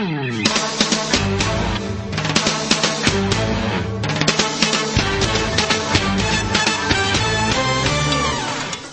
Música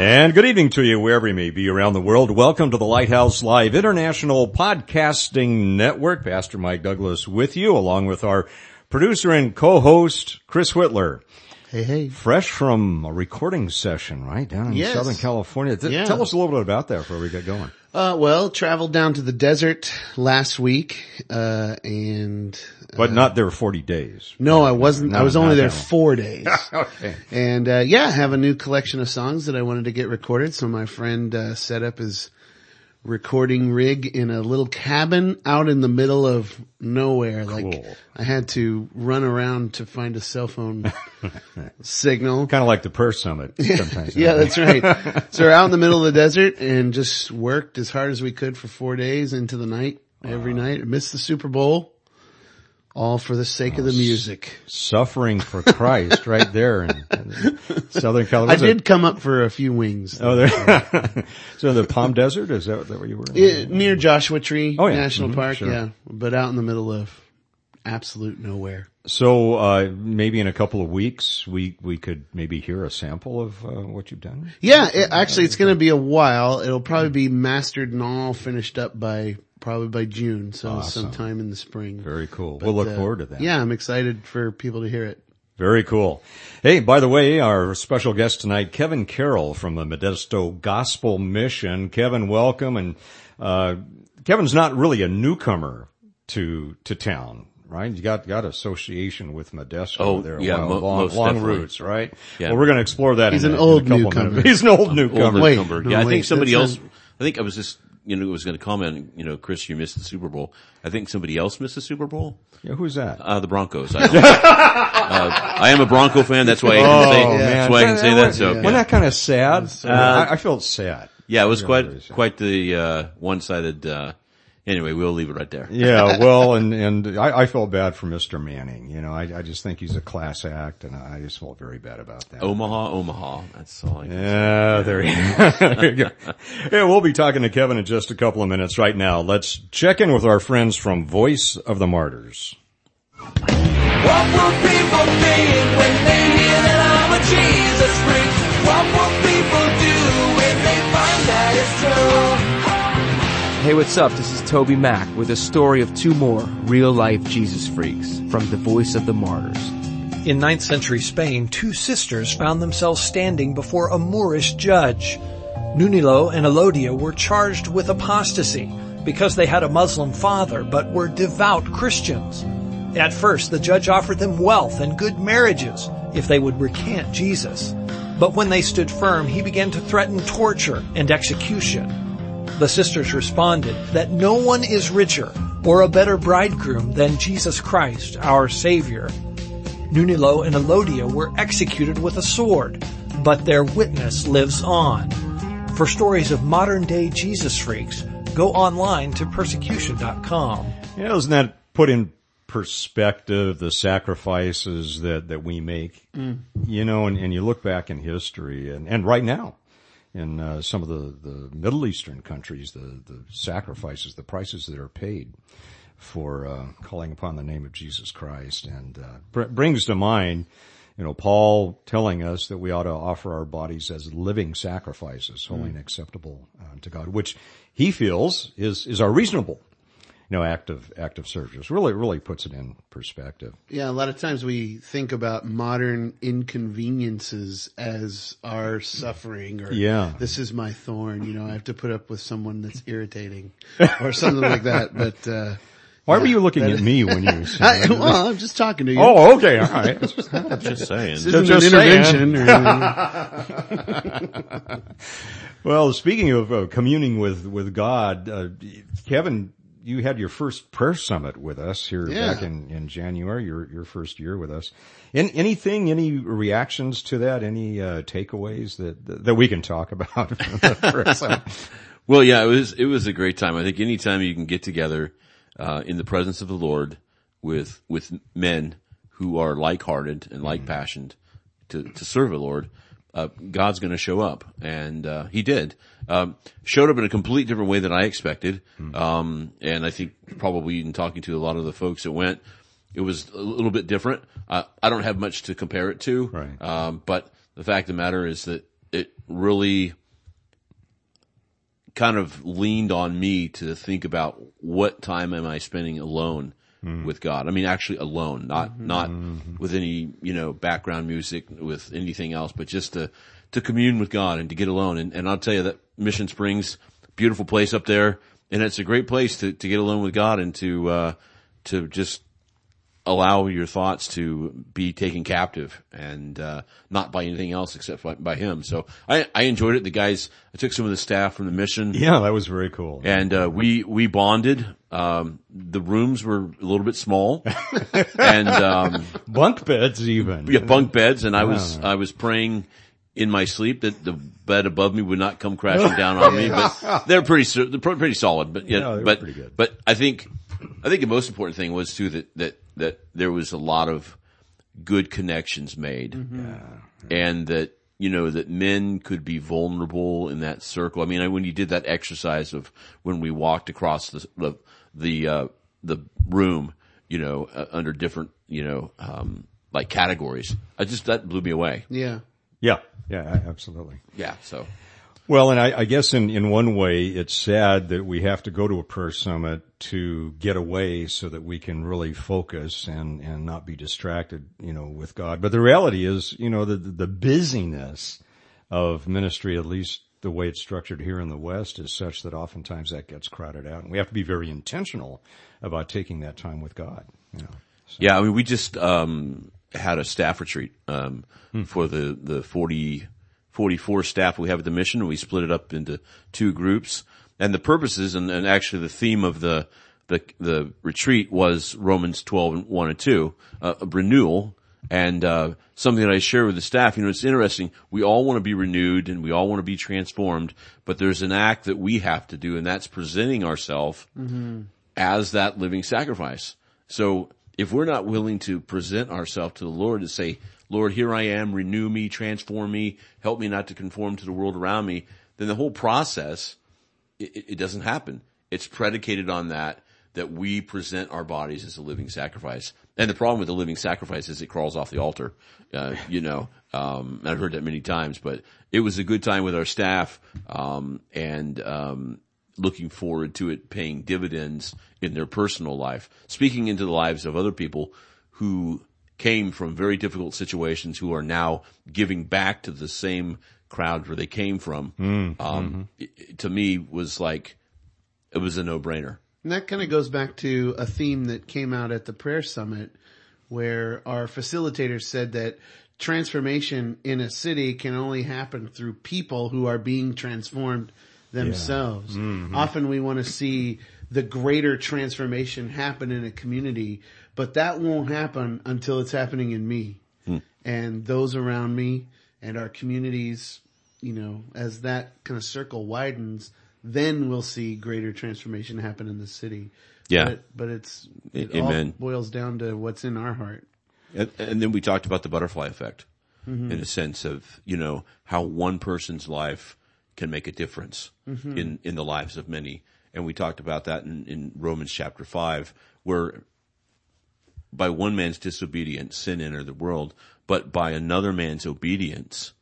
And good evening to you wherever you may be around the world. Welcome to the Lighthouse Live International Podcasting Network. Pastor Mike Douglass with you along with our producer and co-host Chris Whitler. Hey, hey. Fresh from a recording session, right? Down in Yes. Southern California. Th- Yeah. Tell us a little bit about that before we get going. Uh, well, traveled down to the desert last week, uh, and But not there 40 days. no, I wasn't, I was only there four days. Okay. and, uh, yeah, I have a new collection of songs that I wanted to get recorded. So my friend, uh, set up his recording rig in a little cabin out in the middle of nowhere. Like I had to run around to find a cell phone signal. Kind of like the Prayer Summit sometimes. Yeah, that's right. so we're out in the middle of the desert and just worked as hard as we could for four days into the night, every night. Missed the Super Bowl. All for the sake of the music. Suffering for Christ right there in, in Southern California. I did come up for a few wings. Oh, there. so the Palm Desert, is that, that where you were? It- near Joshua Tree Oh, yeah. National Mhm, Park, sure. yeah. But out in the middle of absolute nowhere. So, uh, maybe in a couple of weeks, we, we could maybe hear a sample of, uh, what you've done? Yeah, it, actually it's gonna be a while. It'll probably be mastered and all finished up by, probably by June. So Awesome. sometime in the spring. Very cool. But, we'll look uh, forward to that. Yeah, I'm excited for people to hear it. Very cool. Hey, by the way, our special guest tonight, Kevin Carroll from the Modesto Gospel Mission. Kevin, welcome. And, uh, Kevin's not really a newcomer to, to town, right? You got, got association with Modesto Oh, there. yeah, Wow, mo- long, most long definitely. roots, right? Yeah. Well, we're going to explore that. He's in an a- in a old couple newcomer. minutes. He's an old Old newcomer. Wait, newcomer. no, yeah, I think somebody that's else. I think I was just, you know, was going to comment. You know, Chris, you missed the Super Bowl. I think somebody else missed the Super Bowl. Yeah, who's that? Uh, the Broncos. I, uh, I am a Bronco fan. That's why I can say. Oh, That's why I can say that. So Wasn't yeah, that kind of sad? I, I felt sad. yeah it was quite quite the uh, one-sided. Anyway, we'll leave it right there. Yeah, well, and and I, I felt bad for Mr. Manning. You know, I, I just think he's a class act, and I just felt very bad about that. Omaha, Omaha. That's all I can. Yeah, there you, there you go. Yeah, we'll be talking to Kevin in just a couple of minutes. Right now, let's check in with our friends from Voice of the Martyrs. What will people think when they hear that I'm a Jesus freak? What will Hey, what's up? This is TobyMac with a story of two more real life Jesus freaks from the voice of the martyrs. In 9th century Spain, two sisters found themselves standing before a Moorish judge. Nunilo and Elodia were charged with apostasy because they had a Muslim father but were devout Christians. At first, the judge offered them wealth and good marriages if they would recant Jesus. But when they stood firm, he began to threaten torture and execution. The sisters responded that no one is richer or a better bridegroom than Jesus Christ, our Savior. Nunilo and Elodia were executed with a sword, but their witness lives on. For stories of modern day Jesus freaks, go online to persecution.com. Yeah, isn't that put in perspective the sacrifices that, that we make? Mm. You know, and, and you look back in history and, and right now in uh, some of the, the Middle Eastern countries, the, the sacrifices, the prices that are paid for uh, calling upon the name of Jesus Christ, and uh, br- brings to mind, you know, Paul telling us that we ought to offer our bodies as living sacrifices, holy and acceptable uh, to God, which he feels is is our reasonable, you know, active, of act of service. Really, really puts it in perspective. Yeah, a lot of times we think about modern inconveniences as our suffering or Yeah. this is my thorn, you know, I have to put up with someone that's irritating or something like that. But, uh, Why were you looking at me when you said I, that? well, I'm just talking to you. Oh, okay, all right. Just saying. this isn't just an saying. intervention. or. Well, speaking of uh, communing with with God, uh, Kevin, you had your first prayer summit with us here Yeah. back in, in January. Your your first year with us. In, anything? Any reactions to that? Any uh, takeaways that that we can talk about? from the prayer summit? Well, yeah, it was it was a great time. I think anytime you can get together uh, in the presence of the Lord with with men who are like hearted and like passioned to to serve the Lord, uh, God's going to show up, and uh, He did. Um, showed up in a complete different way than I expected, um, and I think probably in talking to a lot of the folks that went, it was a little bit different. Uh, I don't have much to compare it to, Right. um, but the fact of the matter is that it really kind of leaned on me to think about what time am I spending alone Hmm. with God. I mean, actually alone, not, hmm. not hmm. with any, you know, background music, with anything else, but just to, to commune with God and to get alone. And, and I'll tell you that Mission Springs, beautiful place up there. And it's a great place to, to get alone with God and to, uh, to just allow your thoughts to be taken captive and uh, not by anything else except by, by him. So I, I enjoyed it. The guys, I took some of the staff from the mission yeah, that was very cool. and uh, we we bonded. Um, the rooms were a little bit small, and um, Bunk beds even. had bunk beds. And I was I was praying in my sleep that the bed above me would not come crashing down on me. But they're pretty they're pretty solid. But yeah, Yeah, they were but pretty good. but I think I think the most important thing was too that that that there was a lot of good connections made, and that you know that men could be vulnerable in that circle. I mean, I, when you did that exercise of when we walked across the the the, uh, the room, you know, uh, under different you know um, like categories, I just that blew me away. yeah. Yeah, yeah, absolutely. Yeah, so Well, and I, I guess in, in one way, it's sad that we have to go to a prayer summit to get away so that we can really focus and, and not be distracted, you know, with God. But the reality is, you know, the, the busyness of ministry, at least the way it's structured here in the West is such that oftentimes that gets crowded out. And we have to be very intentional about taking that time with God, you know. Yeah, I mean, we just um, had a staff retreat um, for the the 40, 44 staff we have at the mission. We split it up into two groups, and the purposes and, and actually the theme of the the the retreat was Romans twelve and one and two, uh, a renewal. And uh, something that I share with the staff, you know, it's interesting. We all want to be renewed and we all want to be transformed, but there's an act that we have to do, and that's presenting ourselves as that living sacrifice. So if we're not willing to present ourselves to the Lord and say, Lord, here I am, renew me, transform me, help me not to conform to the world around me, then the whole process, it, it- it doesn't happen. It's predicated on that, that we present our bodies as a living sacrifice. And the problem with the living sacrifice is it crawls off the altar. Uh, you know, um, I've heard that many times, but it was a good time with our staff, um, and, um, looking forward to it paying dividends in their personal life, speaking into the lives of other people who came from very difficult situations who are now giving back to the same crowd where they came from. Um, it- it- to me was like, it was a no-brainer. And that kind of goes back to a theme that came out at the prayer summit where our facilitators said that transformation in a city can only happen through people who are being transformed themselves. Mm-hmm. Often we want to see the greater transformation happen in a community, but that won't happen until it's happening in me hmm. and those around me and our communities, you know, as that kind of circle widens, then we'll see greater transformation happen in the city. Yeah. But, but it's, it Amen. all boils down to what's in our heart. And, and then we talked about the butterfly effect mm-hmm. in a sense of, you know, how one person's life can make a difference mm-hmm. in, in the lives of many. And we talked about that in, in Romans chapter five, where by one man's disobedience, sin entered the world, but by another man's obedience,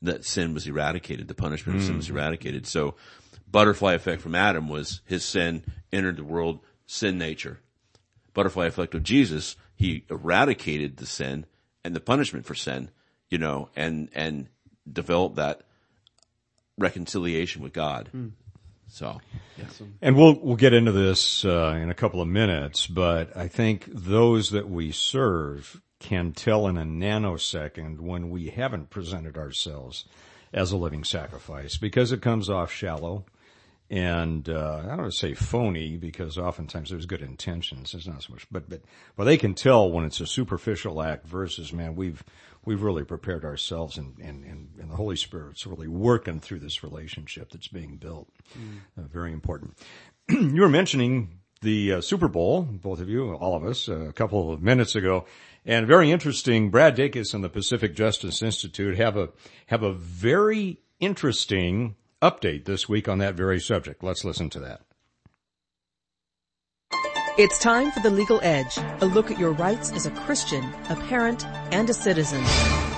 that sin was eradicated. The punishment of sin was mm. eradicated. So butterfly effect from Adam was his sin entered the world, sin nature butterfly effect of Jesus, he eradicated the sin and the punishment for sin, you know, and, and developed that reconciliation with God. So, yeah. And we'll we'll get into this uh, in a couple of minutes, but I think those that we serve can tell in a nanosecond when we haven't presented ourselves as a living sacrifice because it comes off shallow and uh, I don't want to say phony because oftentimes there's good intentions. There's not so much, but but but they can tell when it's a superficial act versus man we've we've really prepared ourselves and and and, and the Holy Spirit's really working through this relationship that's being built. Uh, very important. you were mentioning the uh, Super Bowl, both of you, all of us, uh, a couple of minutes ago. And very interesting, Brad Dacus and the Pacific Justice Institute have a, have a very interesting update this week on that very subject. Let's listen to that. It's time for The Legal Edge, a look at your rights as a Christian, a parent, and a citizen.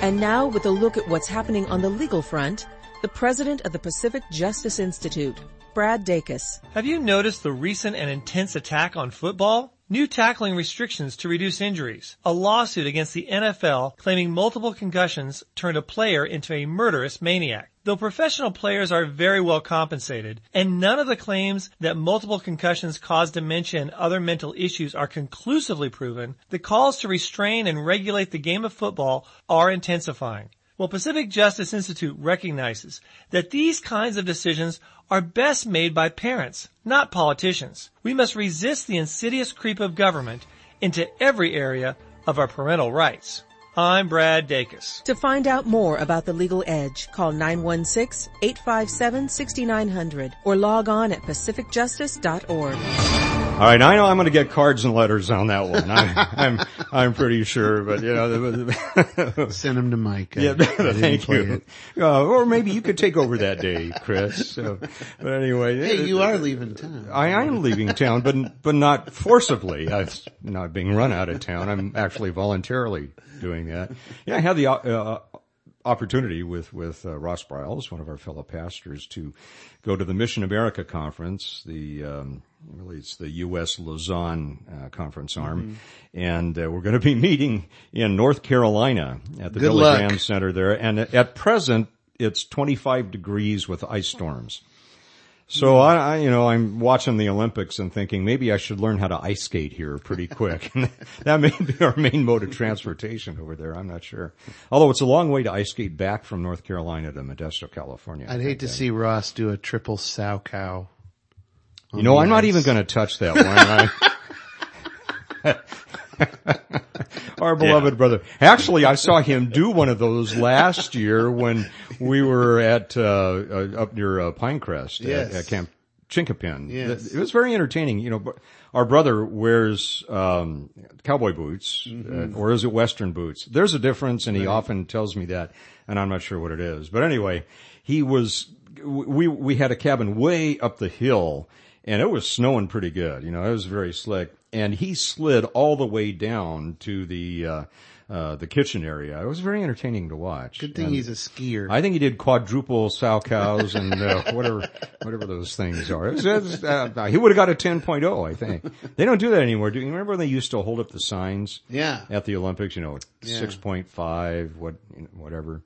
And now with a look at what's happening on the legal front, the president of the Pacific Justice Institute, Brad Dacus. Have you noticed the recent and intense attack on football? New tackling restrictions to reduce injuries. A lawsuit against the NFL claiming multiple concussions turned a player into a murderous maniac. Though professional players are very well compensated, and none of the claims that multiple concussions cause dementia and other mental issues are conclusively proven, the calls to restrain and regulate the game of football are intensifying. Well, Pacific Justice Institute recognizes that these kinds of decisions are best made by parents, not politicians. We must resist the insidious creep of government into every area of our parental rights. I'm Brad Dacus. To find out more about The Legal Edge, call 916-857-6900 or log on at pacificjustice.org. All right, I know I'm going to get cards and letters on that one. I, I'm I'm pretty sure, but you know, Send them to Mike. I- yeah, I didn't thank play you. it. Uh, or maybe you could take over that day, Chris. So, but anyway, Hey, you are leaving town. I am leaving town, but but not forcibly. I'm not being run out of town. I'm actually voluntarily doing that. Yeah, I had the uh, opportunity with with uh, Ross Briles, one of our fellow pastors, to go to the Mission America conference. The um, really it's the U.S. Lausanne uh, conference arm, and uh, we're going to be meeting in North Carolina at the Good Billy. Graham Center there. And at present, it's 25 degrees with ice storms. So I, I, you know, I'm watching the Olympics and thinking maybe I should learn how to ice skate here pretty quick. that may be our main mode of transportation over there. I'm not sure. Although it's a long way to ice skate back from North Carolina to Modesto, California. I'd hate to see Ross do a triple Salchow. You know, I'm not even going to touch that one. I- Our beloved brother. Actually, I saw him do one of those last year when we were at uh, uh, up near uh, Pinecrest Yes. at, at Camp Chinkapin. Yes. It was very entertaining. You know, our brother wears um, cowboy boots, uh, or is it Western boots? There's a difference, and he often tells me that, and I'm not sure what it is. But anyway, he was. We we had a cabin way up the hill, and it was snowing pretty good. You know, it was very slick, and he slid all the way down to the. Uh, uh, the kitchen area. It was very entertaining to watch. Good thing And- he's a skier. I think he did quadruple Salchows and uh, whatever whatever those things are. It's- it's, uh, he would have got a 10.0, I think. They don't do that anymore. Do you remember when they used to hold up the signs Yeah. at the Olympics? You know, Yeah. 6.5, what whatever.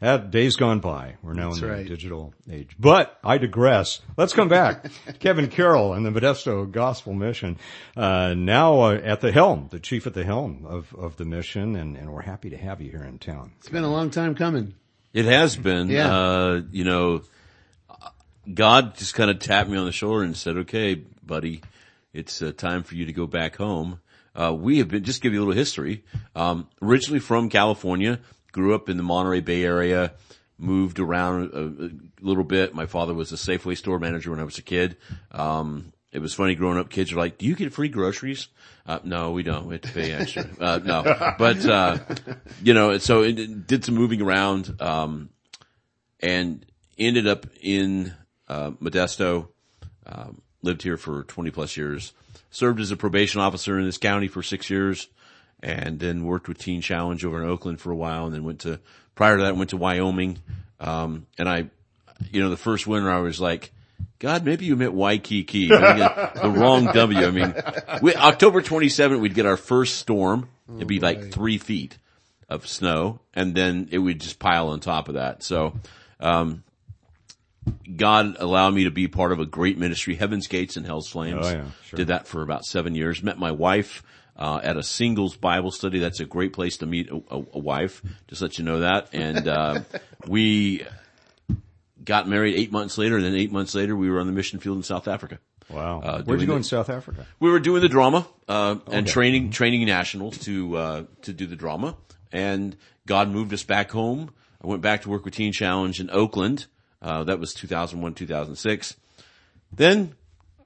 That days gone by. We're now That's in the right. digital age. But I digress. Let's come back. Kevin Carroll and the Modesto Gospel Mission, uh, now uh, at the helm, the chief at the helm of, of the mission, and, and we're happy to have you here in town. It's been a long time coming. It has been, Yeah. uh, you know, God just kind of tapped me on the shoulder and said, okay, buddy, it's uh, time for you to go back home. Uh, we have been, just give you a little history, um, originally from California, grew up in the Monterey Bay area, moved around a, a little bit. My father was a Safeway store manager when I was a kid. Um, it was funny growing up. Kids are like, "Do you get free groceries?" Uh, no, we don't. We have to pay extra. Uh, no, but uh, you know, so it, it did some moving around, um, and ended up in uh, Modesto. Um, lived here for 20 plus years. Served as a probation officer in this county for six years, and then worked with Teen Challenge over in Oakland for a while, and then went to prior to that went to Wyoming. Um, and I, you know, the first winter I was like, God, maybe you meant Waikiki. The wrong W. I mean, we, October 27th, we'd get our first storm. It'd be like three feet of snow, and then it would just pile on top of that. So, um, God allowed me to be part of a great ministry, Heaven's Gates and Hell's Flames. Oh, yeah, sure. Did that for about seven years. Met my wife uh, at a singles Bible study. That's a great place to meet a, a, a wife. Just let you know that. And uh, we got married eight months later. And then eight months later, we were on the mission field in South Africa. Wow. Uh, Where'd you go the- in South Africa? We were doing the drama uh, and training training nationals to uh, to do the drama, and God moved us back home. I went back to work with Teen Challenge in Oakland. Uh, that was 2001, 2006. Then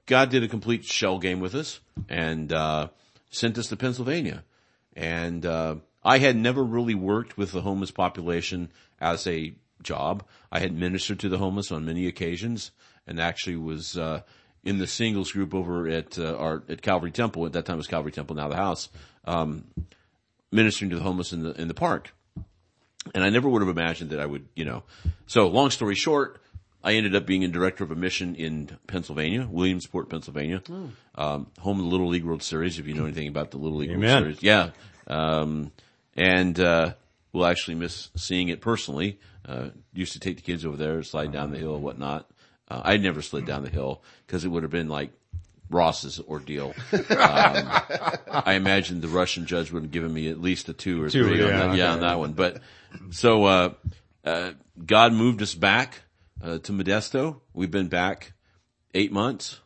God did a complete shell game with us and uh, sent us to Pennsylvania. And uh, I had never really worked with the homeless population as a job. I had ministered to the homeless on many occasions, and actually was uh, in the singles group over at uh, our at Calvary Temple. At that time, it was Calvary Temple, now the house, um, ministering to the homeless in the in the park. And I never would have imagined that I would, you know. So long story short, I ended up being a director of a mission in Pennsylvania, Williamsport, Pennsylvania, um, home of the Little League World Series. If you know anything about the Little League World Series, yeah. Um, and uh, we'll actually miss seeing it personally. Uh, used to take the kids over there, slide down the hill, whatnot. Uh, I never slid down the hill because it would have been like Ross's ordeal. Um, I imagine the Russian judge would have given me at least a two or Two, three on yeah, that, yeah, on that one. But so uh, uh, God moved us back uh, to Modesto. We've been back eight months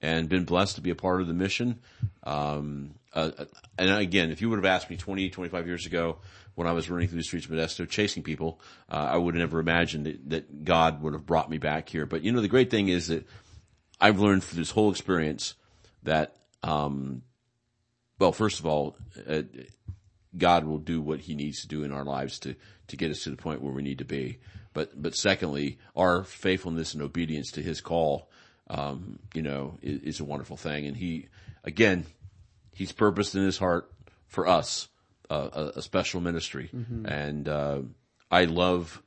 and been blessed to be a part of the mission. Um, uh, and again, if you would have asked me 20, 25 years ago when I was running through the streets of Modesto chasing people, uh, I would have never imagined that, that God would have brought me back here. But you know, the great thing is that I've learned through this whole experience that, um, well, first of all, uh, God will do what He needs to do in our lives to to get us to the point where we need to be. But but secondly, our faithfulness and obedience to His call, um, you know, is, is a wonderful thing. And He, again, He's purposed in His heart for us uh, a, a special ministry, and uh, I love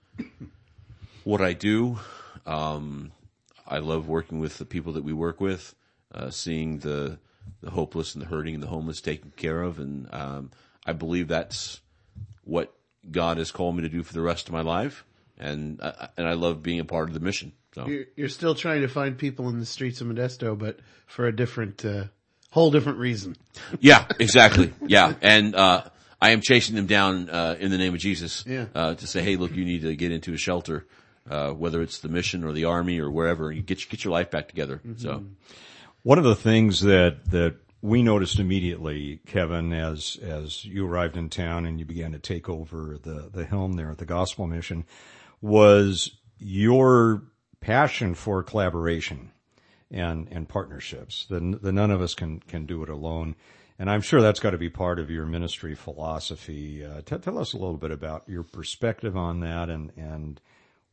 what I do. Um, I love working with the people that we work with, uh, seeing the the hopeless and the hurting and the homeless taken care of, and um, I believe that's what God has called me to do for the rest of my life, and I and I love being a part of the mission. So You're, you're still trying to find people in the streets of Modesto, but for a different, uh, whole different reason. yeah, exactly, yeah, and uh, I am chasing them down uh, in the name of Jesus Yeah. uh, to say, hey, look, you need to get into a shelter. Uh, whether it's the mission or the army or wherever, you get get your life back together. So, One of the things that, that we noticed immediately, Kevin, as, as you arrived in town and you began to take over the, the helm there at the gospel mission was your passion for collaboration and, and partnerships. The, the none of us can, can do it alone. And I'm sure that's got to be part of your ministry philosophy. Uh, t- tell us a little bit about your perspective on that and, and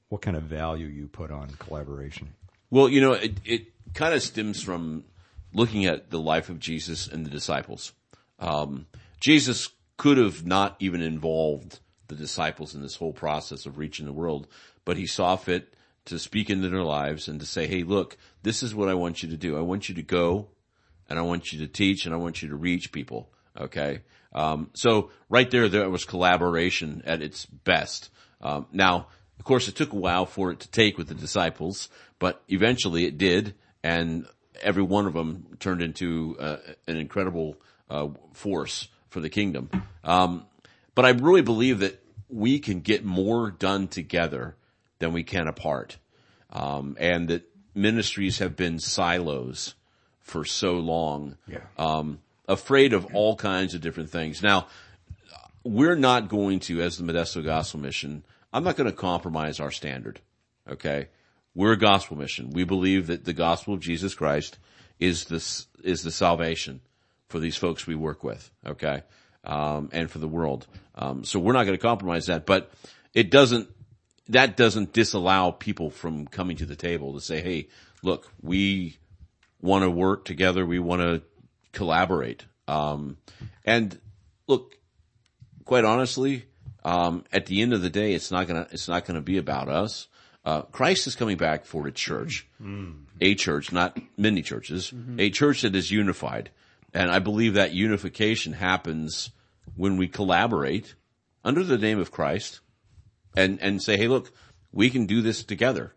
what kind of value you put on collaboration. Well, you know, it, it kind of stems from looking at the life of Jesus and the disciples. Um, Jesus could have not even involved the disciples in this whole process of reaching the world, but he saw fit to speak into their lives and to say, Hey, look, this is what I want you to do. I want you to go and I want you to teach and I want you to reach people. Okay. Um, so right there, there was collaboration at its best. Um, now, of course, it took a while for it to take with the disciples, but eventually it did, and every one of them turned into uh, an incredible uh, force for the kingdom. Um, but I really believe that we can get more done together than we can apart, um, and that ministries have been silos for so long, Yeah. um, afraid of all kinds of different things. Now, we're not going to, as the Modesto Gospel Mission, I'm not going to compromise our standard. Okay. We're a gospel mission. We believe that the gospel of Jesus Christ is this, is the salvation for these folks we work with. Okay. Um, and for the world. Um, so we're not going to compromise that, but it doesn't, that doesn't disallow people from coming to the table to say, Hey, look, we want to work together. We want to collaborate. Um, and look, quite honestly, um, at the end of the day, it's not gonna, it's not gonna be about us. Uh, Christ is coming back for a church, a church, not many churches, a church that is unified. And I believe that unification happens when we collaborate under the name of Christ and, and say, Hey, look, we can do this together.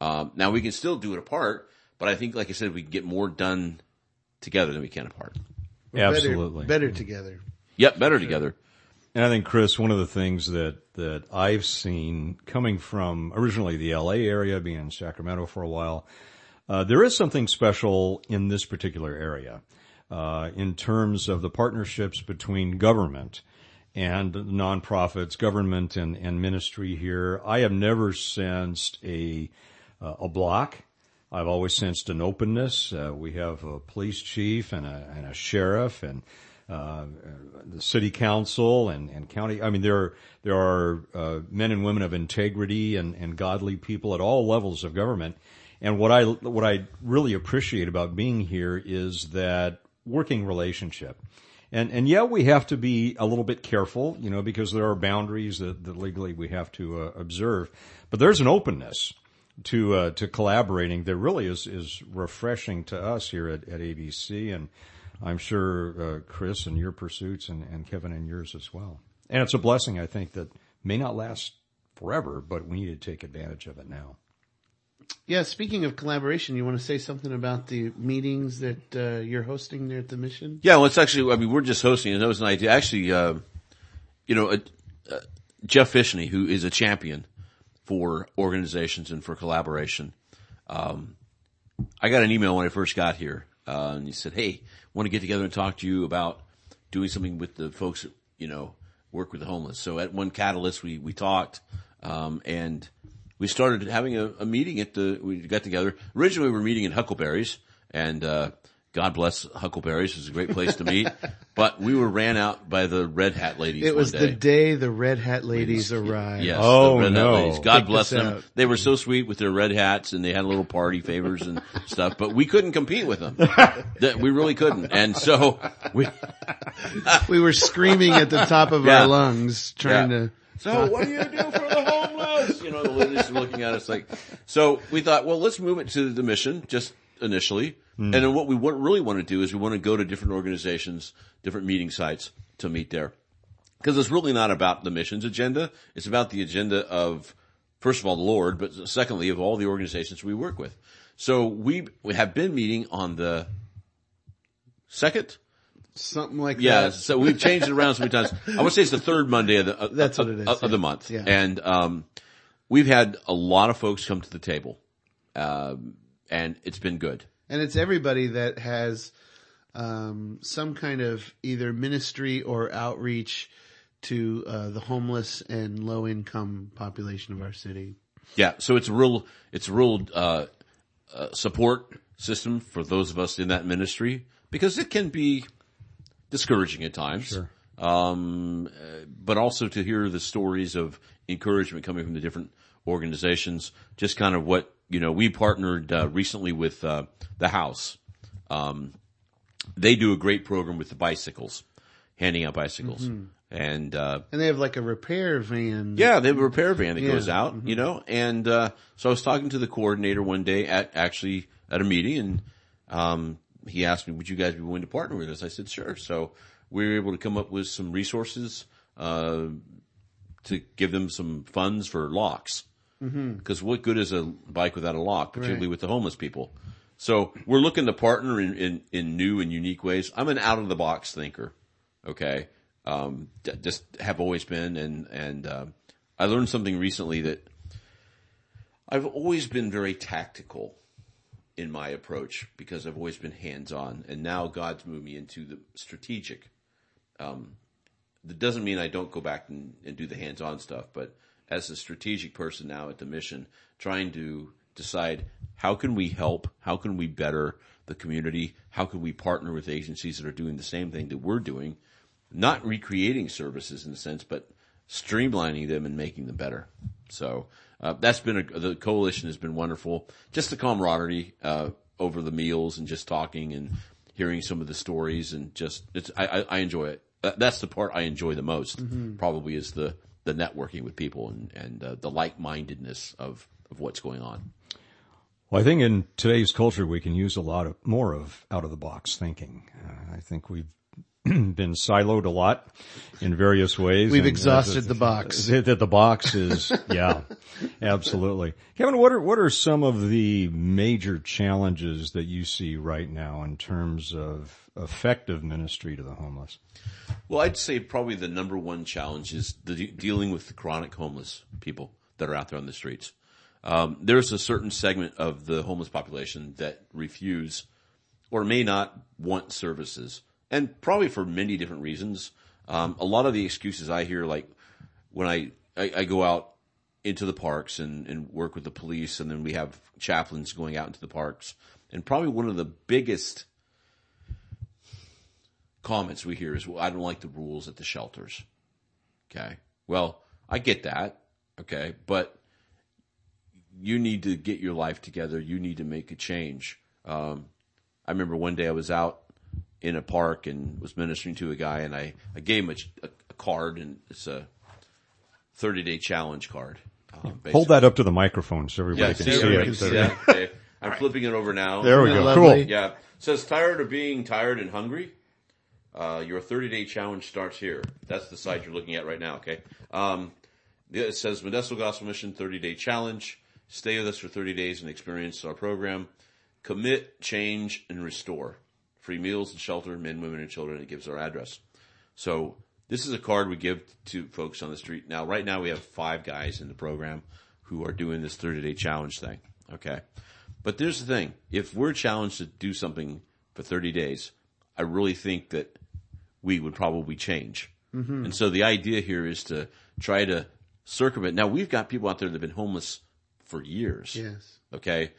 Um, now we can still do it apart, but I think, like I said, we can get more done together than we can apart. Absolutely. Better, better together. Yep, better together. And I think, Chris, one of the things that, that I've seen coming from originally the LA area, being in Sacramento for a while, uh, there is something special in this particular area, uh, in terms of the partnerships between government and nonprofits, government and, and ministry here. I have never sensed a, uh, a block. I've always sensed an openness. Uh, we have a police chief and a, and a sheriff and, uh, the city council and, and county. I mean, there there are uh, men and women of integrity and, and godly people at all levels of government. And what I what I really appreciate about being here is that working relationship. And and yeah, we have to be a little bit careful, you know, because there are boundaries that, that legally we have to uh, observe. But there's an openness to uh, to collaborating that really is is refreshing to us here at, at AVC and I'm sure uh, Chris and your pursuits and, and Kevin and yours as well. And it's a blessing I think that may not last forever, but we need to take advantage of it now. Yeah, speaking of collaboration, you want to say something about the meetings that uh, you're hosting there at the mission? Yeah, well, it's actually, I mean, we're just hosting, and that was an idea. Actually, uh, you know, uh, uh, Jeff Fishney, who is a champion for organizations and for collaboration, um, I got an email when I first got here, uh, and he said, "Hey, want to get together and talk to you about doing something with the folks that you know work with the homeless." So at one catalyst, we we talked, um, and we started having a, a meeting at the. We got together. Originally, we were meeting in Huckleberries, and uh, God bless Huckleberries. It's a great place to meet. but we were ran out by the Red Hat ladies. It was one day. the day the Red Hat ladies arrived. Yes. Oh, the Red Hat no. ladies. God Kicked bless them. out. They were so sweet with their red hats and they had little party favors and stuff, but we couldn't compete with them. We really couldn't. And so we, We were screaming at the top of Yeah. our lungs trying Yeah. to. So what do you do for the homeless? You know, the ladies were looking at us like, so we thought, well, let's move it to the mission just initially. Hmm. And then what we want, really want to do is we want to go to different organizations, different meeting sites to meet there. Because it's really not about the missions agenda. It's about the agenda of, first of all, the Lord, but secondly, of all the organizations we work with. So we, we have been meeting on the second, Something like yeah, that. Yeah, so we've changed it around so many times. I would say it's the third Monday of the of, That's what it is, of, yeah. the month, Yeah. and um, we've had a lot of folks come to the table, um, and it's been good. And it's everybody that has um, some kind of either ministry or outreach to uh, the homeless and low income population of our city. Yeah, so it's a real it's a real uh, uh, support system for those of us in that ministry because it can be discouraging at times. Um, uh, but also to hear the stories of encouragement coming from the different organizations, just kind of what you know. We partnered uh, recently with uh, the House. Um, they do a great program with the bicycles, handing out bicycles, and uh, And they have like a repair van. yeah, they have a repair van that Yeah. goes out, you know, and, uh, so I was talking to the coordinator one day at, actually at a meeting and, um, he asked me, would you guys be willing to partner with us? I said, sure. So we were able to come up with some resources, uh, to give them some funds for locks. Because what good is a bike without a lock, particularly Right. with the homeless people? So we're looking to partner in, in, in new and unique ways. I'm an out of the box thinker. Okay. Um, d- just have always been. And, and, uh, I learned something recently that I've always been very tactical in my approach because I've always been hands on and now God's moved me into the strategic. Um, that doesn't mean I don't go back and, and do the hands on stuff, but as a strategic person now at the mission, trying to decide how can we help? How can we better the community? How can we partner with agencies that are doing the same thing that we're doing? Not recreating services in a sense, but streamlining them and making them better. So, uh, that's been a, the coalition has been wonderful. Just the camaraderie, uh, over the meals and just talking and hearing some of the stories and just, it's, I, I, I enjoy it. That's the part I enjoy the most, probably is the, the networking with people and, and, uh, the like-mindedness of, of what's going on. Well, I think in today's culture we can use a lot of more of out of the box thinking. Uh, I think we've been siloed a lot in various ways. We've and, uh, exhausted the box. That the, the box is, yeah, absolutely. Kevin, what are, what are some of the major challenges that you see right now in terms of effective ministry to the homeless? Well, I'd say probably the number one challenge is the, dealing with the chronic homeless people that are out there on the streets. Um, there's a certain segment of the homeless population that refuse or may not want services, and probably for many different reasons. Um, a lot of the excuses I hear, like when I, I, I go out into the parks and, and work with the police, and then we have chaplains going out into the parks, and probably one of the biggest comments we hear is, well, I don't like the rules at the shelters. Okay. Well, I get that. Okay. But you need to get your life together. You need to make a change. Um, I remember one day I was out in a park and was ministering to a guy and I, I gave him a, a card and it's a 30 day challenge card. Um, Hold that up to the microphone so everybody yeah, can see, see everybody it. can see that. Okay. I'm flipping it over now. There we go. that Cool. Yeah. It says tired of being tired and hungry. Uh, your 30 day challenge starts here. That's the site you're looking at right now. Okay. Um, it says Modesto Gospel Mission 30 day challenge. Stay with us for 30 days and experience our program. Commit, change, and restore. Free meals and shelter, men, women, and children. It gives our address. So this is a card we give to folks on the street. Now, right now we have five guys in the program who are doing this 30 day challenge thing. Okay. But there's the thing. If we're challenged to do something for 30 days, I really think that we would probably change. And so the idea here is to try to circumvent. Now we've got people out there that have been homeless for years. Yes. Okay.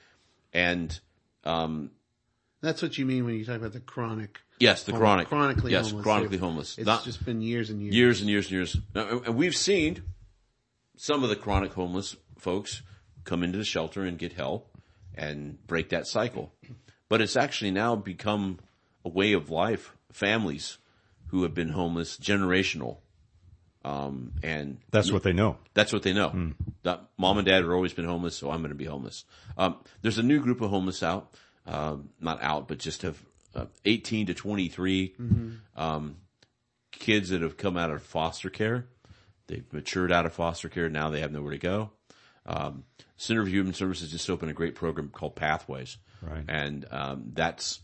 And, um, That's what you mean when you talk about the chronic. yes, the hom- chronic, chronically yes, homeless. chronically They've- homeless. It's Not- just been years and years. years and years and years. Now, And we've seen some of the chronic homeless folks come into the shelter and get help and break that cycle. But it's actually now become a way of life. Families who have been homeless, generational. Um, and That's what they know. that's what they know. That mom and dad have always been homeless, so I'm going to be homeless. Um, there's a new group of homeless out, um, not out, but just have uh, 18 to 23 um, kids that have come out of foster care. They've matured out of foster care. Now they have nowhere to go. Um, Center for Human Services just opened a great program called Pathways, Right. and um, that's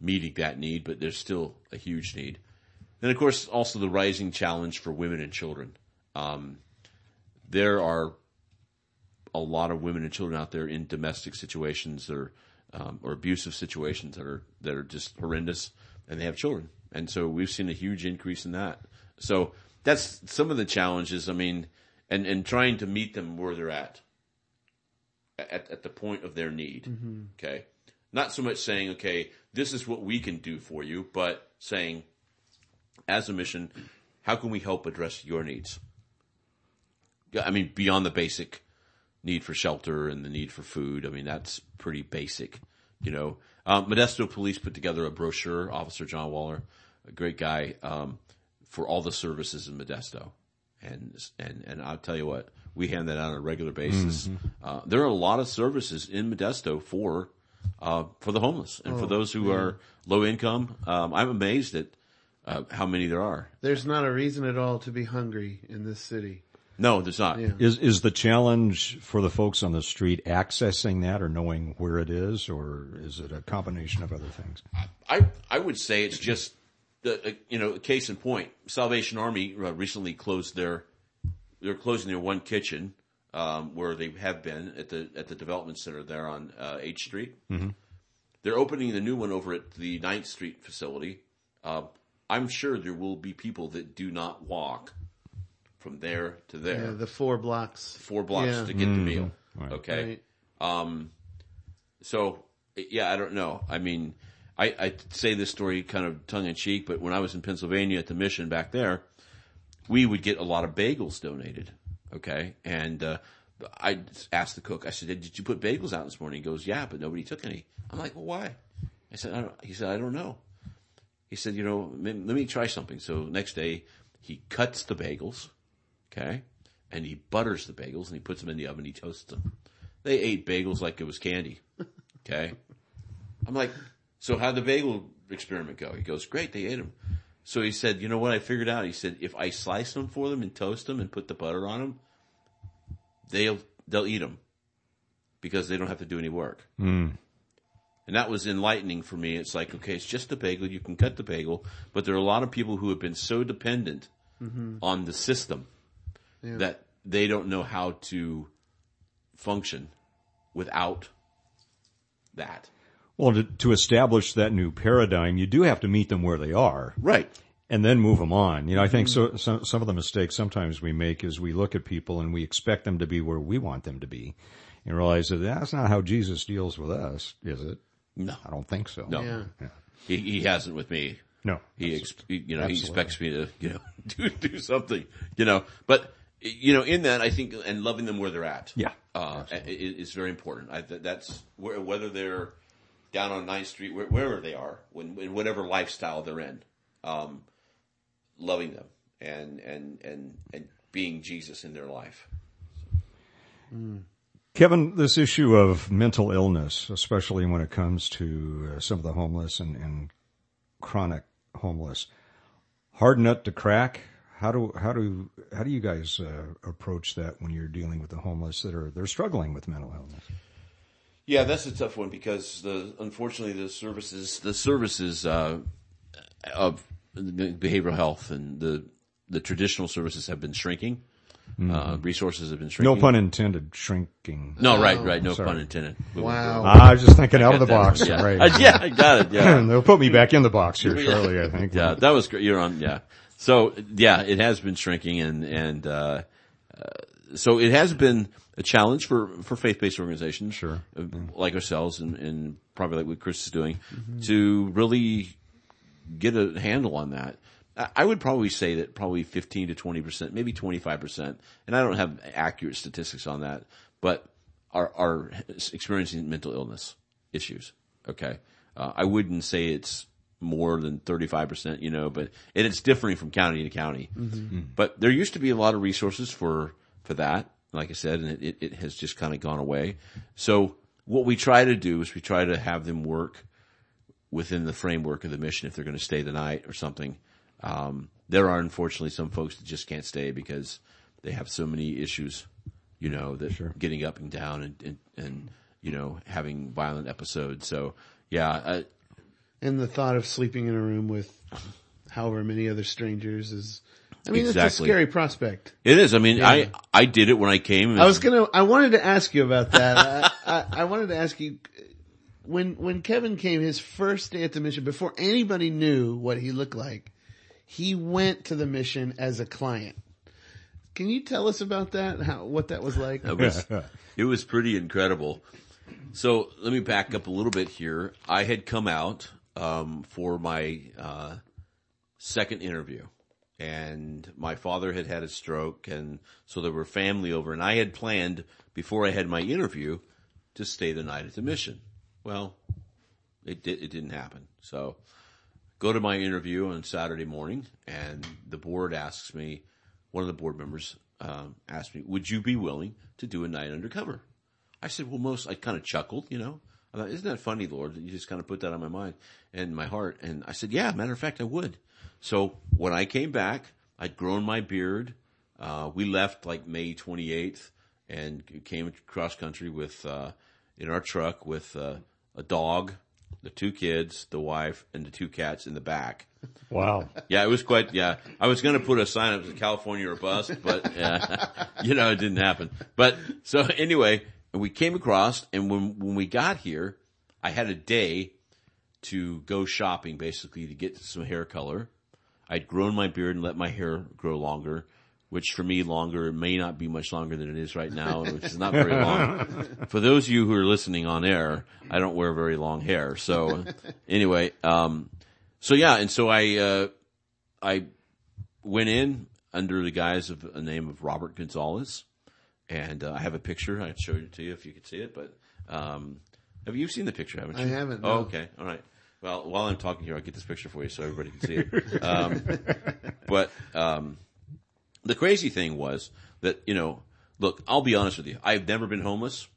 meeting that need, but there's still a huge need. And of course, also the rising challenge for women and children. Um, there are a lot of women and children out there in domestic situations or um, or abusive situations that are that are just horrendous, and they have children. And so we've seen a huge increase in that. So that's some of the challenges. I mean, and and trying to meet them where they're at, at at the point of their need. Okay, not so much saying, okay, this is what we can do for you, but saying, as a mission, how can we help address your needs? I mean, beyond the basic need for shelter and the need for food. I mean, that's pretty basic, you know. Um, Modesto Police put together a brochure. Officer John Waller, a great guy, um, for all the services in Modesto, and and and I'll tell you what, we hand that out on a regular basis. Uh, there are a lot of services in Modesto for uh, for the homeless and for those who are low income. Um, I'm amazed at uh, how many there are. There's not a reason at all to be hungry in this city. No, there's not. Yeah. Is is the challenge for the folks on the street accessing that or knowing where it is, or is it a combination of other things? I I would say it's just the uh, you know case in point. Salvation Army uh, recently closed their they're closing their one kitchen um, where they have been at the at the development center there on uh, H Street. They're opening the new one over at the 9th Street facility. Uh, I'm sure there will be people that do not walk from there to there Yeah, the four blocks. four blocks Yeah. to get the meal. Right. Okay. Right. So yeah, I don't know. I mean, I, I say this story kind of tongue in cheek, but when I was in Pennsylvania at the mission back there, we would get a lot of bagels donated. Okay. And, uh, I asked the cook, I said, did you put bagels out this morning? He goes, yeah, but nobody took any. I'm like, well, why? I said, I don't, he said, I don't know. He said, you know, let let me try something. So next day he cuts the bagels. Okay. And he butters the bagels and he puts them in the oven. He toasts them. They ate bagels like it was candy. Okay. I'm like, so how'd the bagel experiment go? He goes, great, they ate them. So he said, you know what I figured out? He said, if I slice them for them and toast them and put the butter on them, they'll, they'll eat them because they don't have to do any work. Hmm. And that was enlightening for me. It's like, okay, it's just a bagel. You can cut the bagel, but there are a lot of people who have been so dependent mm-hmm. on the system that they don't know how to function without that. Well, to, to establish that new paradigm, you do have to meet them where they are Right. and then move them on. You know, I think mm-hmm. so, some, some of the mistakes sometimes we make is we look at people and we expect them to be where we want them to be and realize that that's not how Jesus deals with us, is it? No. I don't think so. No. Yeah. He, he hasn't with me. No. He, ex- you know, he expects me to, you know, do, do something, you know, but, you know, in that, I think, and loving them where they're at. Yeah. Uh, i- i- is very important. I, that's where, whether they're down on 9th Street, where, wherever they are, when, in whatever lifestyle they're in, um, loving them and, and, and, and being Jesus in their life. Kevin, this issue of mental illness, especially when it comes to uh, some of the homeless and, and chronic homeless, hard nut to crack. How do how do how do you guys uh, approach that when you're dealing with the homeless that are they're struggling with mental illness? Yeah, that's a tough one because the unfortunately the services the services uh, of behavioral health and the the traditional services have been shrinking. Uh, resources have been shrinking. No pun intended. Shrinking. No, right, right. No Sorry. pun intended. Wow. I was just thinking out of the box. Yeah. Right. Uh, yeah, I got it. Yeah. They'll put me back in the box here shortly. I think. Yeah, that was great. You're on. Yeah. So yeah, it has been shrinking, and and uh, uh, so it has been a challenge for for faith based organizations, Sure. uh, like ourselves, and, and probably like what Chris is doing, to really get a handle on that. I- I would probably say that probably 15 to 20 percent, maybe 25 percent, and I don't have accurate statistics on that, but are are experiencing mental illness issues. Okay, uh, I wouldn't say it's more than 35 percent, you know, but and it's differing from county to county. But there used to be a lot of resources for for that, like I said, and it, it, it has just kind of gone away. So what we try to do is we try to have them work within the framework of the mission if they're going to stay the night or something. Um, there are unfortunately some folks that just can't stay because they have so many issues, you know, that getting up and down and, and, and, you know, having violent episodes. So yeah, uh, And the thought of sleeping in a room with however many other strangers is, I mean, it's a scary prospect. it is. I mean, I, I did it when I came. I was gonna, I wanted to ask you about that. I, I, I wanted to ask you, when, when Kevin came his first day at the mission, before anybody knew what he looked like, he went to the mission as a client. Can you tell us about that? How, what that was like? It was, it was pretty incredible. So let me back up a little bit here. I had come out um, for my uh, second interview, and my father had had a stroke, and so there were family over, and I had planned before I had my interview to stay the night at the mission. Well, it did, it didn't happen. So go to my interview on Saturday morning, and the board asks me, one of the board members um, asked me, "Would you be willing to do a night undercover?" I said, "Well, most." I kind of chuckled, you know. I thought, "Isn't that funny, Lord? That you just kind of put that on my mind and my heart." And I said, "Yeah, matter of fact, I would." So when I came back, I'd grown my beard. Uh, we left like May 28th and came cross country with uh, in our truck with uh, a dog, the two kids, the wife, and the two cats in the back. Wow. Yeah, it was quite. Yeah, I was going to put a sign up to California or bust, but uh, you know it didn't happen. But so anyway, we came across, and when when we got here, I had a day to go shopping, basically to get some hair color. I'd grown my beard and let my hair grow longer, which for me longer may not be much longer than it is right now, which is not very long. for those of you who are listening on air, I don't wear very long hair. So anyway, um, so yeah, and so I, uh, I went in under the guise of a name of Robert Gonzalez, and uh, I have a picture. I'd show it to you if you could see it. But um, have you seen the picture? Haven't you? I haven't, Oh, okay, all right. Well, while I'm talking here, I'll get this picture for you so everybody can see it. Um, but um, the crazy thing was that you know, look, I'll be honest with you. I've never been homeless.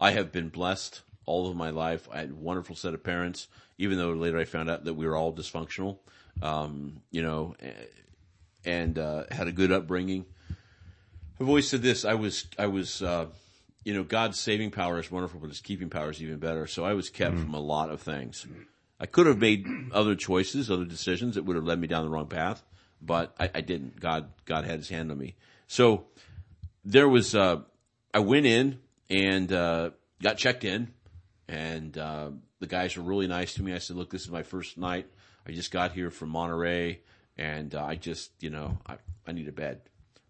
I have been blessed all of my life. I had a wonderful set of parents, even though later I found out that we were all dysfunctional. Um, you know, and uh, had a good upbringing. I've always said this. I was, I was, uh, you know, God's saving power is wonderful, but His keeping power is even better. So I was kept from a lot of things. I could have made other choices, other decisions that would have led me down the wrong path, but I, I didn't. God, God had His hand on me. So there was, uh, I went in and uh, got checked in, and uh, the guys were really nice to me. I said, "Look, this is my first night. I just got here from Monterey, and uh, I just, you know, I, I need a bed."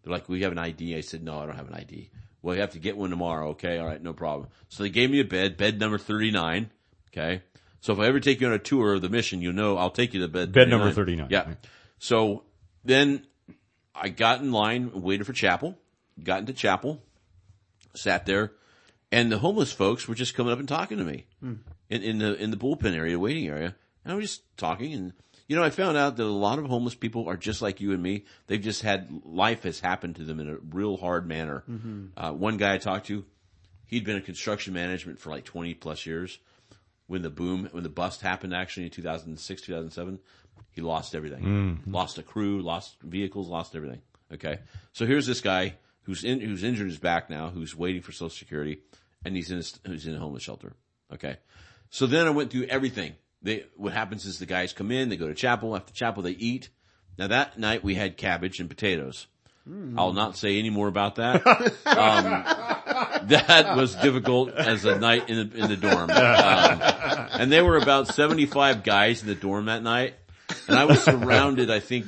They're like, "We have an ID." I said, "No, I don't have an ID." Well, you have to get one tomorrow. Okay, all right, no problem. So they gave me a bed, bed number thirty nine. Okay, so if I ever take you on a tour of the mission, you know I'll take you to bed. Bed number 39. Yeah. So then I got in line, waited for chapel, got into chapel, sat there, and the homeless folks were just coming up and talking to me hmm. in, in the in the bullpen area, waiting area, and I was just talking. And you know, I found out that a lot of homeless people are just like you and me. They've just had life has happened to them in a real hard manner. Uh, one guy I talked to, he'd been in construction management for like twenty plus years. When the boom, when the bust happened, actually in two thousand six, two thousand seven, he lost everything. Lost a crew, lost vehicles, lost everything. Okay, so here's this guy who's in, who's injured his back now, who's waiting for Social Security, and he's in a, who's in a homeless shelter. Okay, so then I went through everything. They what happens is the guys come in, they go to chapel. After chapel, they eat. Now that night we had cabbage and potatoes. I'll not say any more about that. um, that was difficult as a night in the, in the dorm. Um, and there were about 75 guys in the dorm that night. And I was surrounded, I think,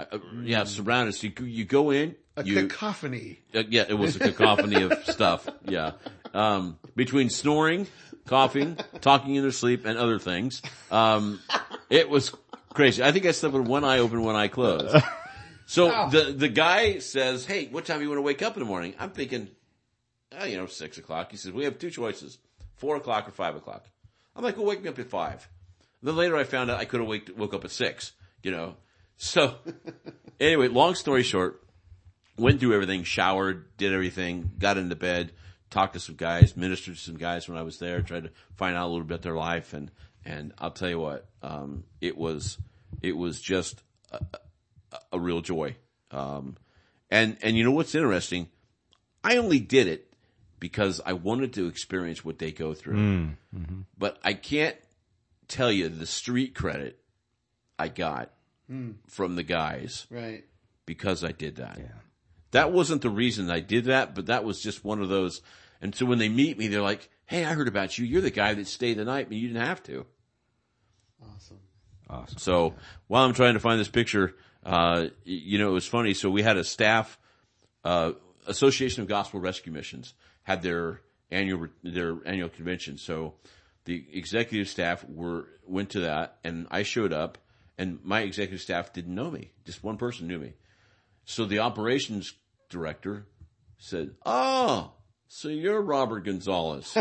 uh, yeah, surrounded. So you, you go in, A you, cacophony. uh, yeah, it was a cacophony of stuff. Yeah. Um, between snoring, coughing, talking in their sleep, and other things. Um, it was crazy. I think I slept with one eye open, one eye closed. So the, the guy says, Hey, what time do you want to wake up in the morning? I'm thinking, oh, you know, six o'clock. He says, we have two choices, four o'clock or five o'clock. I'm like, well, wake me up at five. Then later I found out I could have wake, woke up at six, you know. So anyway, long story short, went through everything, showered, did everything, got into bed, talked to some guys, ministered to some guys when I was there, tried to find out a little bit their life, and and I'll tell you what, um, it was it was just a, a, a real joy. Um, and and you know what's interesting? I only did it because I wanted to experience what they go through, but I can't tell you the street credit I got from the guys Right. because I did that. That wasn't the reason I did that, but that was just one of those. And so when they meet me, they're like, Hey, I heard about you. You're the guy that stayed the night, but you didn't have to. Awesome. Awesome. So while I'm trying to find this picture, uh, you know, it was funny. So we had a staff, uh, Association of Gospel Rescue Missions had their annual, their annual convention. So the executive staff were, went to that and I showed up and my executive staff didn't know me. Just one person knew me. So the operations director said, Oh, so you're Robert Gonzalez.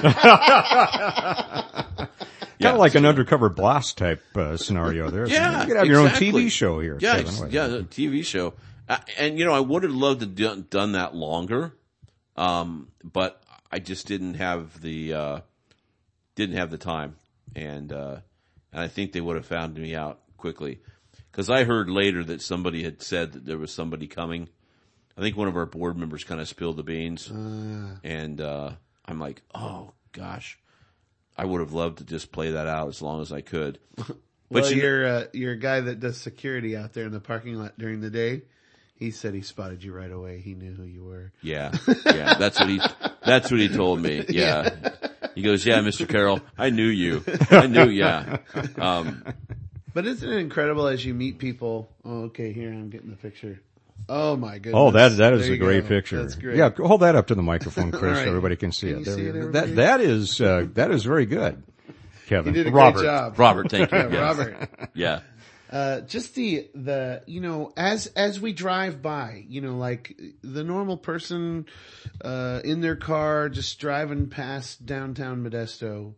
Kind of like an Undercover Boss type uh, scenario there. Yeah, you could have your own. TV show here. Yeah, Kevin. yeah, the TV show. Uh, and you know, I would have loved to do, done that longer, um, but I just didn't have the uh, didn't have the time, and uh, and I think they would have found me out quickly because I heard later that somebody had said that there was somebody coming. I think one of our board members kind of spilled the beans, and uh, I'm like, oh gosh, I would have loved to just play that out as long as I could. But well, you you're uh, you're a guy that does security out there in the parking lot during the day. He said he spotted you right away. He knew who you were. Yeah, yeah, that's what he, that's what he told me. Yeah. He goes, yeah, Mr. Carroll, I knew you. I knew, yeah. Um, But isn't it incredible as you meet people? Oh, okay, here I'm getting the picture. Oh my goodness! Oh, that that is There a great go. picture. That's great. Yeah, hold that up to the microphone, Chris, All so everybody can see Can it. you There see it, that that is uh, that is very good, Kevin. you did a Robert. great job, Robert, thank you. Yeah, Yes. Robert. Yeah. Uh, just the the you know as as we drive by, you know, like the normal person uh, in their car just driving past downtown Modesto,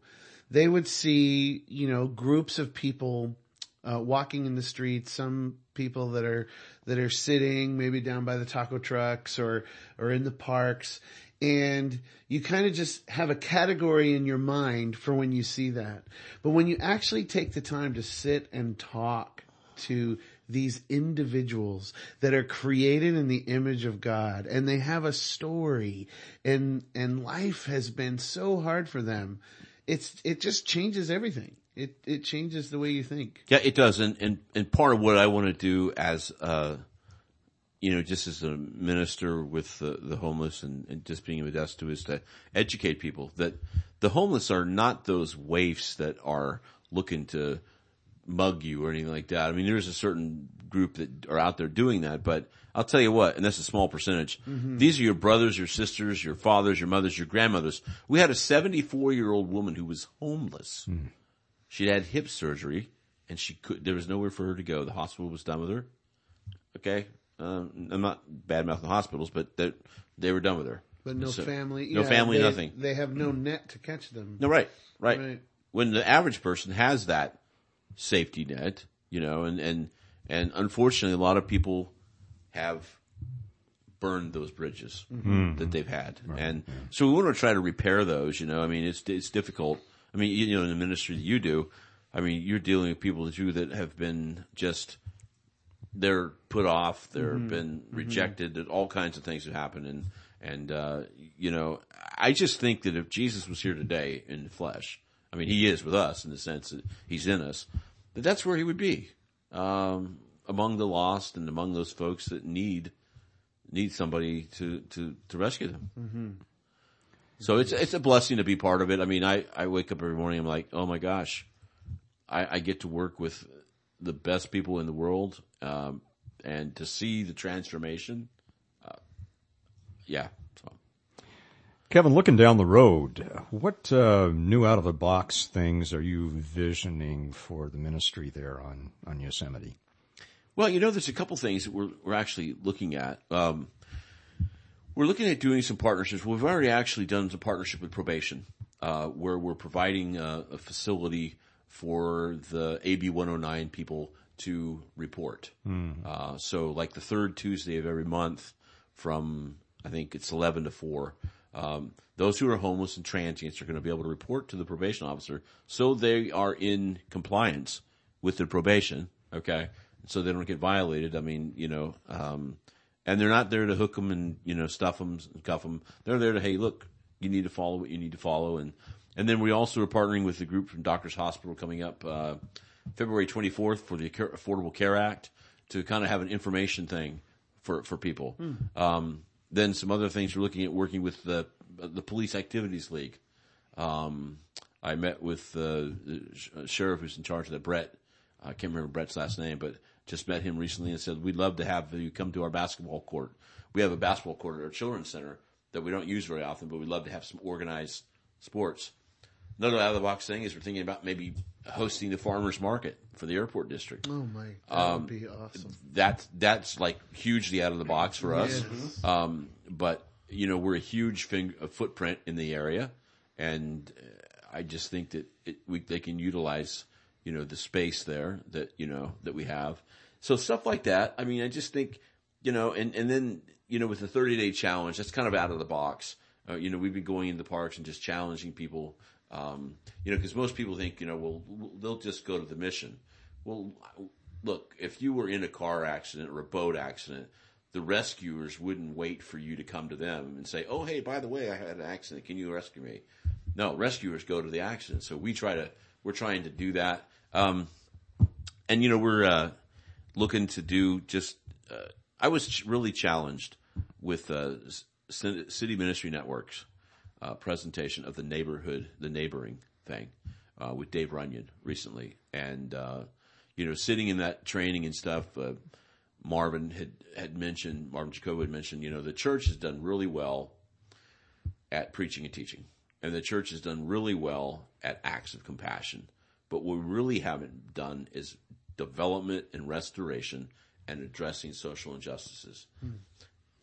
they would see you know groups of people uh, walking in the streets. Some people that are, that are sitting maybe down by the taco trucks or, or in the parks. And you kind of just have a category in your mind for when you see that. But when you actually take the time to sit and talk to these individuals that are created in the image of God and they have a story and, and life has been so hard for them. It's, it just changes everything. It, it changes the way you think. Yeah, it does. And, and, and part of what I want to do as, uh, you know, just as a minister with the, the homeless and, and just being a desk to is to educate people that the homeless are not those waifs that are looking to mug you or anything like that. I mean, there's a certain group that are out there doing that, but I'll tell you what, and that's a small percentage. These are your brothers, your sisters, your fathers, your mothers, your grandmothers. We had a 74 year old woman who was homeless. She'd had hip surgery and she could, there was nowhere for her to go. The hospital was done with her. Okay. Um, I'm not bad mouthing hospitals, but they, they were done with her. But no So- family. No yeah, family, they- nothing. They have no net to catch them. No, right, right. Right. When the average person has that safety net, you know, and, and, and unfortunately a lot of people have burned those bridges that they've had. And so we want to try to repair those, you know, I mean, it's, it's difficult. I mean, you, know, in the ministry that you do, I mean, you're dealing with people that you that have been just, they're put off, they're been rejected, that all kinds of things have happened. And, and, uh, you know, I just think that if Jesus was here today in the flesh, I mean, he is with us in the sense that he's in us, that that's where he would be, um, among the lost and among those folks that need, need somebody to, to, to rescue them. So it's, it's a blessing to be part of it. I mean, I, I wake up every morning, I'm like, oh my gosh, I, I get to work with the best people in the world, um, and to see the transformation, uh, yeah. So. Kevin, looking down the road, what uh, new out of the box things are you visioning for the ministry there on, on Yosemite? Well, you know, there's a couple things that we're, we're actually looking at. Um, we're looking at doing some partnerships. We've already actually done some partnership with probation, uh, where we're providing a, a facility for the AB 109 people to report. Uh, so like the third Tuesday of every month from, I think it's 11 to 4, um, those who are homeless and transients are going to be able to report to the probation officer so they are in compliance with the probation. Okay. So they don't get violated. I mean, you know, um, and they're not there to hook them and, you know, stuff them and cuff them. They're there to, hey, look, you need to follow what you need to follow. And, and then we also are partnering with the group from Doctors Hospital coming up, uh, February 24th for the Affordable Care Act to kind of have an information thing for, for people. Um, then some other things we're looking at working with the, the Police Activities League. Um, I met with uh, the sheriff who's in charge of that, Brett. I can't remember Brett's last name, but just met him recently and said, we'd love to have you come to our basketball court. We have a basketball court at our children's center that we don't use very often, but we'd love to have some organized sports. Another out of the box thing is we're thinking about maybe hosting the farmers market for the airport district Oh my, that Um, would be awesome. that that's like hugely out of the box for us. Um, but you know, we're a huge fing- a footprint in the area, and uh, I just think that it, we, they can utilize you know the space there that you know that we have. So stuff like that. I mean, I just think you know, and and then you know, with the thirty day challenge, that's kind of out of the box. Uh, you know, we've been going into the parks and just challenging people. Um, you know, because most people think, you know, well, they'll just go to the mission. Well, look, if you were in a car accident or a boat accident, the rescuers wouldn't wait for you to come to them and say, "Oh, hey, by the way, I had an accident. Can you rescue me?" No, rescuers go to the accident. So we try to, we're trying to do that. Um, and you know, we're uh, looking to do just. Uh, I was really challenged with uh, City Ministry Networks uh, presentation of the neighborhood, the neighboring thing uh, with Dave Runyon recently, and uh, you know, sitting in that training and stuff. Uh, Marvin had had mentioned, Marvin Jacob had mentioned, you know, the church has done really well at preaching and teaching, and the church has done really well at acts of compassion. But what we really haven't done is development and restoration and addressing social injustices.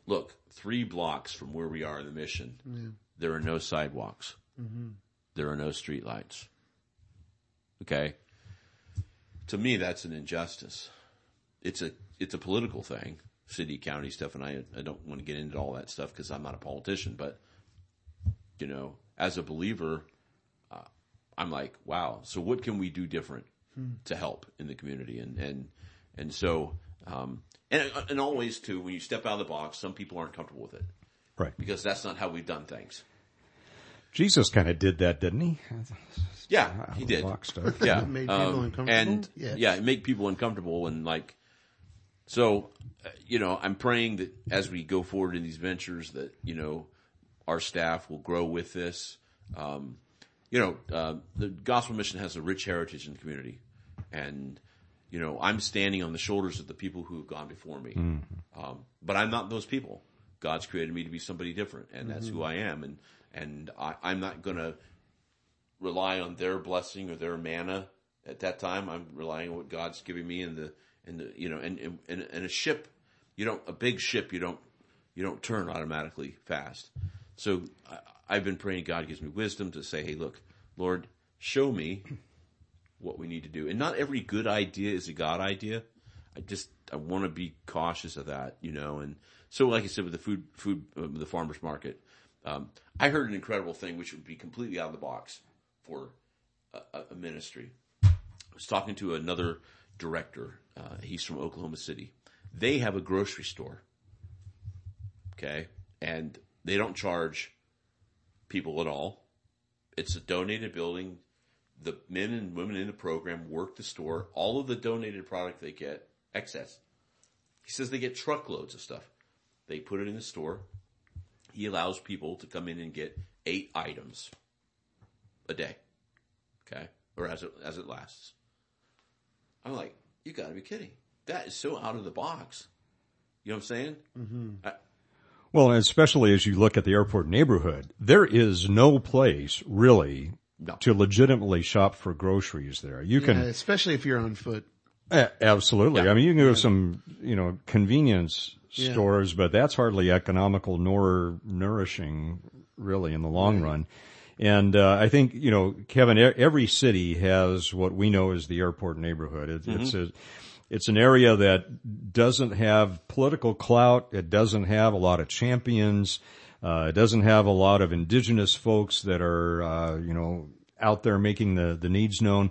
Look, three blocks from where we are in the mission, there are no sidewalks. There are no streetlights. Okay? To me, that's an injustice. it's a it's a political thing, city county stuff, and I I don't want to get into all that stuff because I'm not a politician, but you know, as a believer, uh, I'm like, wow. So what can we do different to help in the community? And and and so um, and and always too, when you step out of the box, some people aren't comfortable with it Right. because that's not how we've done things. Jesus kind of did that, didn't he? Yeah, he did. box stuff. Yeah, Made people uncomfortable? and Yes. yeah, it make people uncomfortable, and like, so, uh, you know, I'm praying that as we go forward in these ventures, that you know, our staff will grow with this. Um, you know, uh, the gospel mission has a rich heritage in the community, and you know, I'm standing on the shoulders of the people who have gone before me, um, but I'm not those people. God's created me to be somebody different, and that's who I am, and and I, I'm not going to rely on their blessing or their manna at that time. I'm relying on what God's giving me and the, and the, you know, and, and, and and a ship, you don't, a big ship, you don't, you don't turn automatically fast. So I, I've been praying God gives me wisdom to say, Hey, look, Lord, show me what we need to do. And not every good idea is a God idea. I just, I want to be cautious of that, you know, and so like I said with the food, food, uh, the farmer's market, um, I heard an incredible thing which would be completely out of the box for a, a- ministry. I was talking to another director. Uh, he's from Oklahoma City. They have a grocery store. Okay. And they don't charge people at all. It's a donated building. The men and women in the program work the store. All of the donated product they get, excess. He says they get truckloads of stuff. They put it in the store. He allows people to come in and get eight items a day. Okay. Or as it, as it lasts. I'm like, you gotta be kidding. That is so out of the box. You know what I'm saying? Mm-hmm. I, Well, and especially as you look at the airport neighborhood, there is no place really No. to legitimately shop for groceries there. You Yeah, can, especially if you're on foot. A- absolutely. Yeah. I mean, you can go to some, you know, convenience Yeah. stores, but that's hardly economical nor nourishing really in the long run. And, uh, I think, you know, Kevin, e- every city has what we know as the airport neighborhood. It, It's a, it's an area that doesn't have political clout. It doesn't have a lot of champions. Uh, it doesn't have a lot of indigenous folks that are, uh, you know, out there making the, the needs known.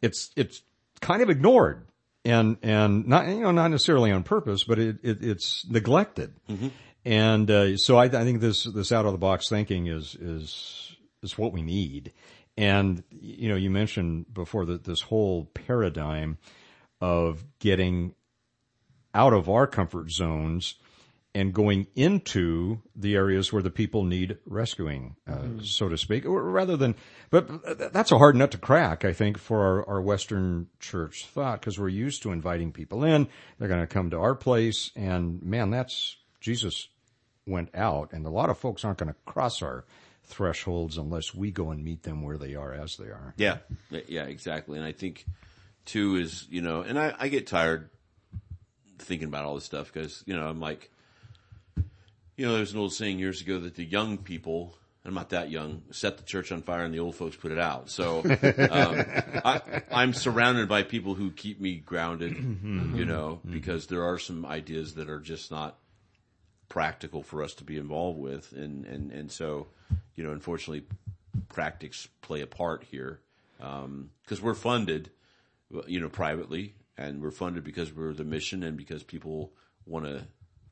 It's, it's kind of ignored and, and not, you know, not necessarily on purpose, but it, it it's neglected. And, uh, so I, I think this, this out of the box thinking is, is, is what we need. And, you know, you mentioned before that this whole paradigm of getting out of our comfort zones and going into the areas where the people need rescuing, uh, so to speak, or rather than, but that's a hard nut to crack, I think, for our, our Western church thought, because we're used to inviting people in. They're going to come to our place and man, that's, Jesus went out and a lot of folks aren't going to cross our thresholds unless we go and meet them where they are as they are. Yeah, yeah, exactly. And I think too is you know, and I, I get tired thinking about all this stuff because you know I'm like, you know, there's an old saying years ago that the young people. I'm not that young. Set the church on fire, and the old folks put it out. So um, I, I'm surrounded by people who keep me grounded, mm-hmm. you know, mm-hmm. because there are some ideas that are just not practical for us to be involved with, and and and so, you know, unfortunately, practice play a part here um, because we're funded, you know, privately, and we're funded because we're the mission and because people want to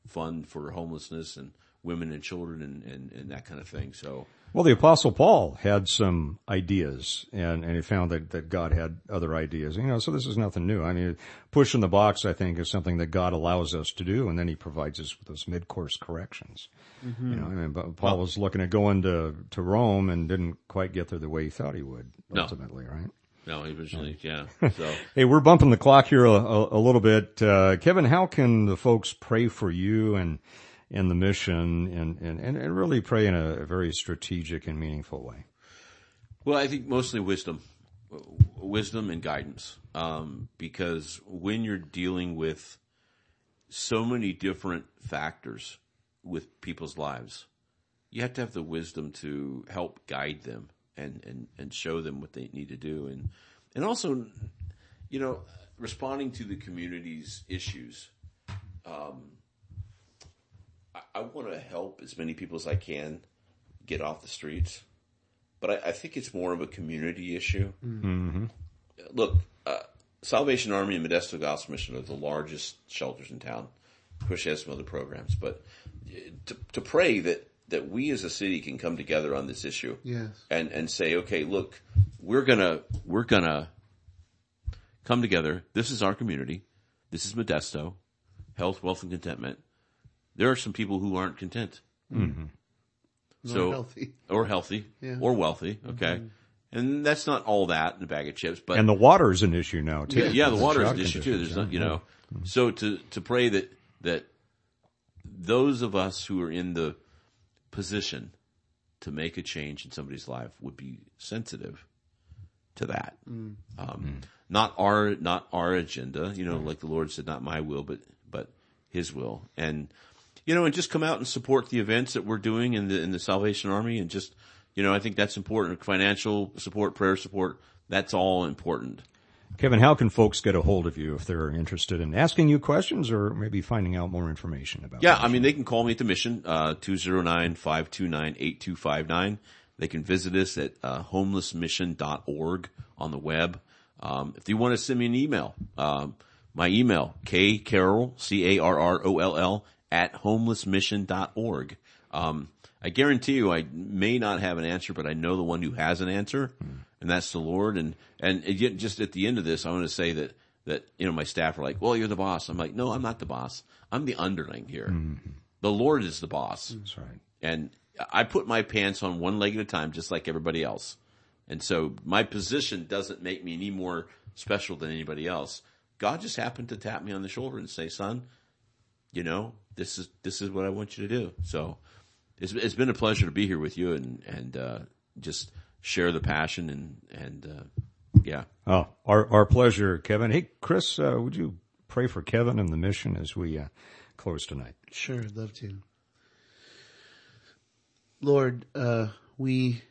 fund for homelessness and women and children and, and, and that kind of thing. So, Well, the apostle Paul had some ideas and, and he found that, that God had other ideas, you know, so this is nothing new. I mean, pushing the box, I think, is something that God allows us to do and then he provides us with those mid-course corrections. Mm-hmm. You know, I mean, but Paul was looking at going to, to Rome and didn't quite get there the way he thought he would No. ultimately, right? No, originally, yeah. So, Hey, we're bumping the clock here a, a, a little bit. Uh, Kevin, how can the folks pray for you and, and the mission and, and, and, and really pray in a very strategic and meaningful way? Well, I think mostly wisdom, wisdom and guidance. Um, because when you're dealing with so many different factors with people's lives, you have to have the wisdom to help guide them and, and, and show them what they need to do. And, and also, you know, responding to the community's issues, um, I, I want to help as many people as I can get off the streets, but I, I think it's more of a community issue. Look, uh, Salvation Army and Modesto Gospel Mission are the largest shelters in town. Of course, has some other programs, but uh, to, to pray that that we as a city can come together on this issue Yes. and and say, okay, look, we're gonna we're gonna come together. This is our community. This is Modesto, health, wealth, and contentment. There are some people who aren't content, mm-hmm. so healthy. or healthy, Yeah. or wealthy. Okay, mm-hmm. and that's not all that in a bag of chips, but And the water is an issue now too. yeah, yeah, the water is an issue too. conditions, There's not, you know, mm-hmm. so to to pray that that those of us who are in the position to make a change in somebody's life would be sensitive to that. Um, Not our not our agenda, you know, like the Lord said, not my will, but but His will, and you know, and just come out and support the events that we're doing in the in the Salvation Army, and just you know, I think that's important. Financial support, prayer support, that's all important. Kevin, how can folks get a hold of you if they're interested in asking you questions or maybe finding out more information about Yeah, I mean, they can call me at the mission, uh, 209-529-8259. They can visit us at, uh, homelessmission.org on the web. Um, if you want to send me an email, um, my email, kcarroll, C-A-R-R-O-L-L, at homelessmission.org. Um, I guarantee you I may not have an answer, but I know the one who has an answer, and that's the Lord. And, and again, just at the end of this, I want to say that, that, you know, my staff are like, well, you're the boss. I'm like, no, I'm not the boss. I'm the underling here. The Lord is the boss. That's right. And I put my pants on one leg at a time, just like everybody else. And so my position doesn't make me any more special than anybody else. God just happened to tap me on the shoulder and say, son, you know, this is, this is what I want you to do. So it's, it's been a pleasure to be here with you and, and, uh, just share the passion and, and, uh, yeah. Oh, our, our pleasure, Kevin. Hey, Chris, uh, would you pray for Kevin and the mission as we uh, close tonight? Sure, I'd love to. Lord, uh, we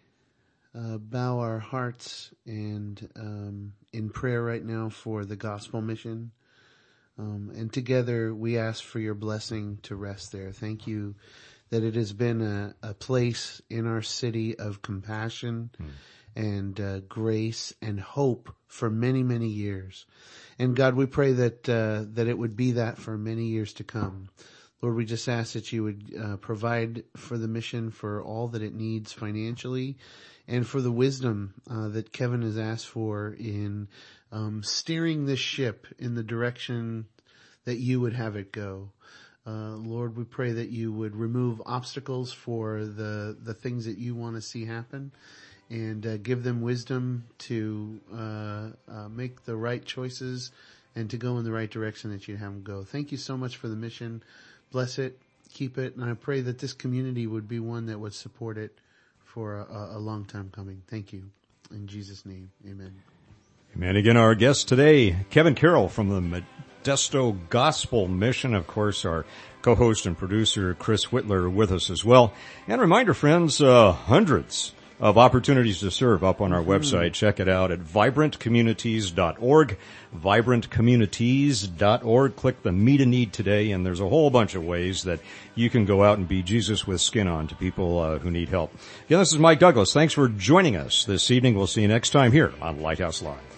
uh, bow our hearts and um, in prayer right now for the gospel mission. Um, and together we ask for your blessing to rest there. Thank you that it has been a, a place in our city of compassion and uh, grace and hope for many, many years. And God, we pray that uh, that it would be that for many years to come. Lord, we just ask that you would uh, provide for the mission for all that it needs financially, and for the wisdom uh, that Kevin has asked for in um, steering this ship in the direction that you would have it go. Uh, Lord, we pray that you would remove obstacles for the the things that you want to see happen, and uh, give them wisdom to uh, uh, make the right choices and to go in the right direction that you have them go. Thank you so much for the mission. Bless it, keep it, and I pray that this community would be one that would support it for a, a long time coming. Thank you. In Jesus' name, amen. Amen. again, our guest today, Kevin Carroll from the Modesto Gospel Mission. Of course, our co-host and producer, Chris Whitler, with us as well. And reminder, friends, uh, hundreds of opportunities to serve up on our website. Check it out at vibrantcommunities.org, vibrantcommunities.org. Click the Meet a Need today, and there's a whole bunch of ways that you can go out and be Jesus with skin on to people uh, who need help. Again, this is Mike Douglass. Thanks for joining us this evening. We'll see you next time here on Lighthouse Live.